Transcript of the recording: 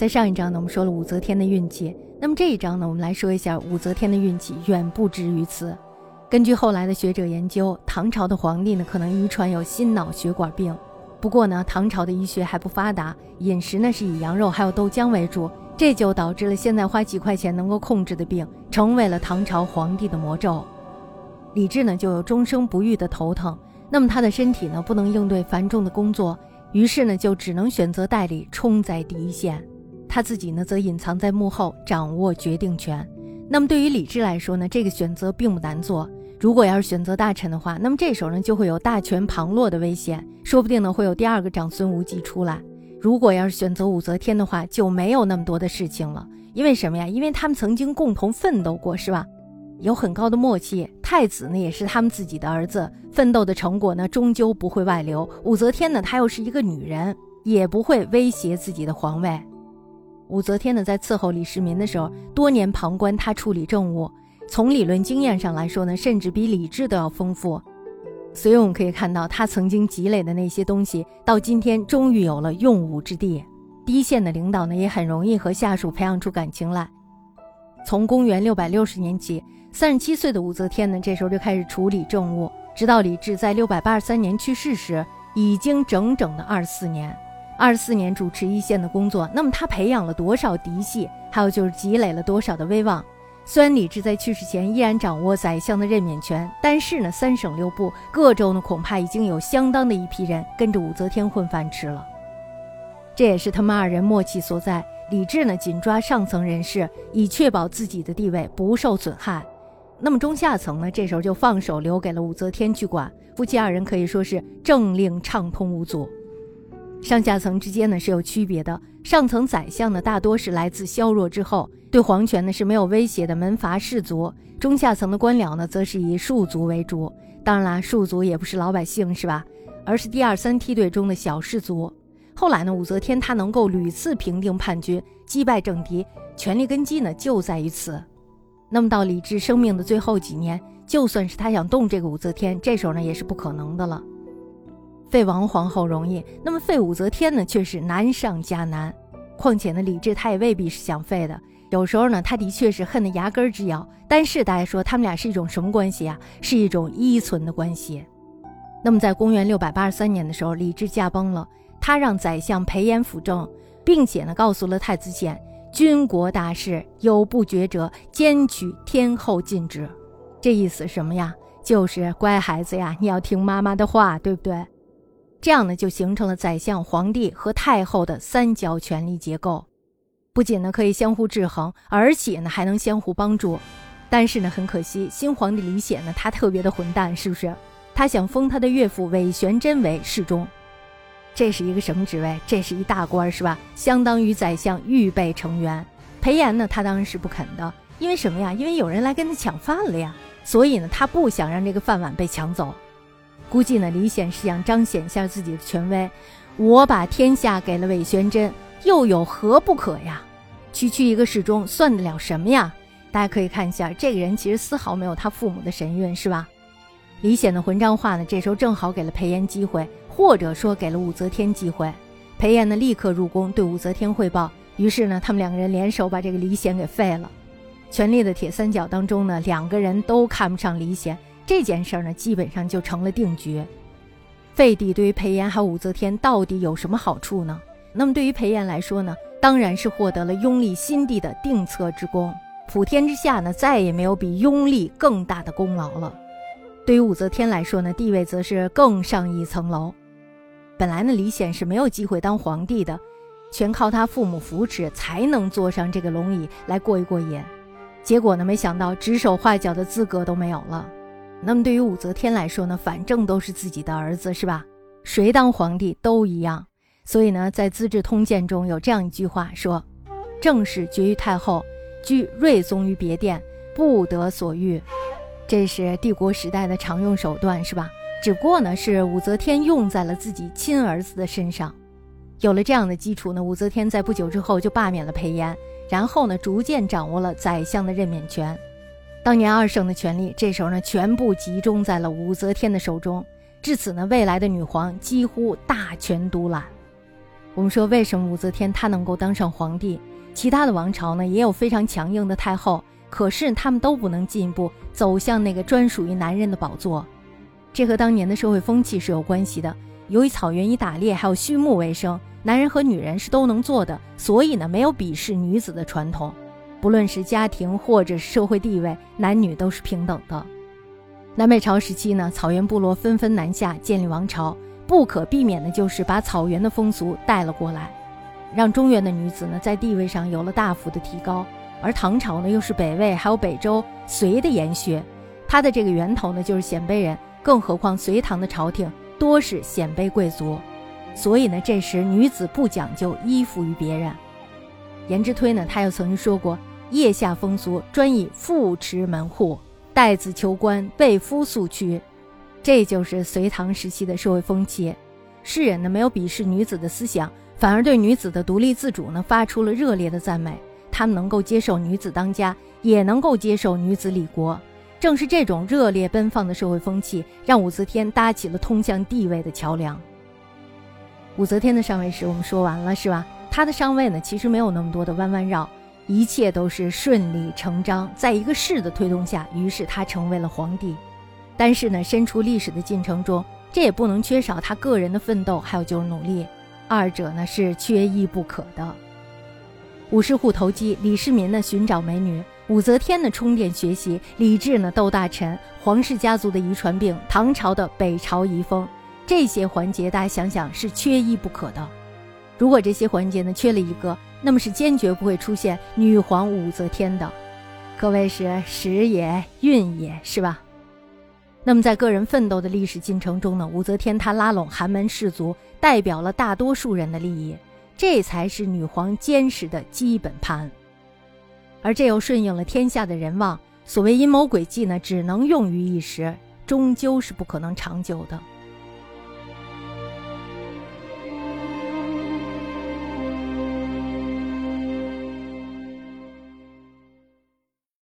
在上一章呢，我们说了武则天的运气，那么这一章呢，我们来说一下武则天的运气远不止于此。根据后来的学者研究，唐朝的皇帝呢，可能遗传有心脑血管病。不过呢，唐朝的医学还不发达，饮食呢是以羊肉还有豆浆为主，这就导致了现在花几块钱能够控制的病，成为了唐朝皇帝的魔咒。李治呢就有终生不愈的头疼，那么他的身体呢不能应对繁重的工作，于是呢就只能选择代理冲在第一线，他自己呢则隐藏在幕后，掌握决定权。那么对于李治来说呢，这个选择并不难做。如果要是选择大臣的话，那么这时候呢就会有大权旁落的危险，说不定呢会有第二个长孙无忌出来。如果要是选择武则天的话，就没有那么多的事情了。因为什么呀？因为他们曾经共同奋斗过，是吧？有很高的默契。太子呢也是他们自己的儿子，奋斗的成果呢终究不会外流。武则天呢，她又是一个女人，也不会威胁自己的皇位。武则天呢在伺候李世民的时候，多年旁观他处理政务。从理论经验上来说呢，甚至比李治都要丰富，所以我们可以看到他曾经积累的那些东西，到今天终于有了用武之地。第一线的领导呢，也很容易和下属培养出感情来。从公元六百六十年起，三十七岁的武则天呢，这时候就开始处理政务，直到李治在六百八十三年去世时，已经整整的二十四年。二十四年主持一线的工作，那么他培养了多少嫡系，还有就是积累了多少的威望。虽然李治在去世前依然掌握宰相的任免权，但是呢，三省六部各州呢，恐怕已经有相当的一批人跟着武则天混饭吃了。这也是他们二人默契所在。李治呢，紧抓上层人士，以确保自己的地位不受损害。那么中下层呢，这时候就放手留给了武则天去管。夫妻二人可以说是政令畅通无阻。上下层之间呢是有区别的，上层宰相呢大多是来自削弱之后。对皇权呢是没有威胁的门阀士族，中下层的官僚呢则是以庶族为主。当然啦，庶族也不是老百姓，是吧？而是第二三梯队中的小士族。后来呢，武则天她能够屡次平定叛军，击败政敌，权力根基呢就在于此。那么到李治生命的最后几年，就算是他想动这个武则天，这时候呢也是不可能的了。废王皇后容易，那么废武则天呢却是难上加难。况且呢，李治他也未必是想废的。有时候呢，他的确是恨得牙根直咬。但是大家说他们俩是一种什么关系啊？是一种依存的关系。那么在公元六百八十三年的时候，李治驾崩了，他让宰相裴炎辅政，并且呢告诉了太子简，军国大事有不决者，兼取天后禁止。这意思什么呀？就是乖孩子呀，你要听妈妈的话，对不对？这样呢，就形成了宰相、皇帝和太后的三角权力结构。不仅呢可以相互制衡，而且呢还能相互帮助。但是呢很可惜，新皇帝李显呢他特别的混蛋，是不是？他想封他的岳父韦玄真为侍中，这是一个什么职位？这是一大官，是吧？相当于宰相预备成员。裴炎呢他当然是不肯的，因为什么呀？因为有人来跟他抢饭了呀。所以呢他不想让这个饭碗被抢走。估计呢李显是想彰显一下自己的权威，我把天下给了韦玄真。又有何不可呀？区区一个侍中算得了什么呀？大家可以看一下，这个人其实丝毫没有他父母的神韵，是吧？李显的混账话呢，这时候正好给了裴炎机会，或者说给了武则天机会。裴炎呢，立刻入宫对武则天汇报。于是呢，他们两个人联手把这个李显给废了。权力的铁三角当中呢，两个人都看不上李显，这件事呢，基本上就成了定局。废帝对于裴炎还有武则天到底有什么好处呢？那么对于裴炎来说呢，当然是获得了拥立新帝的定策之功。普天之下呢，再也没有比拥立更大的功劳了。对于武则天来说呢，地位则是更上一层楼。本来呢，李显是没有机会当皇帝的，全靠他父母扶持才能坐上这个龙椅来过一过瘾。结果呢，没想到指手画脚的资格都没有了。那么对于武则天来说呢，反正都是自己的儿子，是吧？谁当皇帝都一样。所以呢，在《资治通鉴》中有这样一句话说：“正是绝于太后，居睿宗于别殿，不得所欲。”这是帝国时代的常用手段，是吧？只不过呢，是武则天用在了自己亲儿子的身上。有了这样的基础呢，武则天在不久之后就罢免了裴炎，然后呢，逐渐掌握了宰相的任免权。当年二圣的权力，这时候呢，全部集中在了武则天的手中。至此呢，未来的女皇几乎大权独揽。我们说，为什么武则天她能够当上皇帝？其他的王朝呢，也有非常强硬的太后，可是他们都不能进一步走向那个专属于男人的宝座。这和当年的社会风气是有关系的。由于草原以打猎还有畜牧为生，男人和女人是都能做的，所以呢，没有鄙视女子的传统。不论是家庭或者社会地位，男女都是平等的。南北朝时期呢，草原部落纷纷南下建立王朝，不可避免的就是把草原的风俗带了过来，让中原的女子呢在地位上有了大幅的提高。而唐朝呢，又是北魏还有北周隋的延续，它的这个源头呢就是鲜卑人，更何况隋唐的朝廷多是鲜卑贵族，所以呢，这时女子不讲究依附于别人。颜之推呢，他又曾经说过。腋下风俗专以妇持门户，待子求官，被夫素屈，这就是隋唐时期的社会风气。世人呢没有鄙视女子的思想，反而对女子的独立自主呢发出了热烈的赞美。他们能够接受女子当家，也能够接受女子理国。正是这种热烈奔放的社会风气，让武则天搭起了通向地位的桥梁。武则天的上位史我们说完了，是吧？她的上位呢，其实没有那么多的弯弯绕。一切都是顺理成章，在一个势的推动下，于是他成为了皇帝。但是呢，身处历史的进程中，这也不能缺少他个人的奋斗，还有就是努力，二者呢是缺一不可的。武士户投机，李世民呢寻找美女，武则天呢充电学习，李治呢斗大臣，皇室家族的遗传病，唐朝的北朝遗风，这些环节大家想想是缺一不可的。如果这些环节呢缺了一个，那么是坚决不会出现女皇武则天的，可谓是时也运也是吧？那么在个人奋斗的历史进程中呢，武则天她拉拢寒门士族，代表了大多数人的利益，这才是女皇坚实的基本盘。而这又顺应了天下的人望。所谓阴谋诡计呢，只能用于一时，终究是不可能长久的。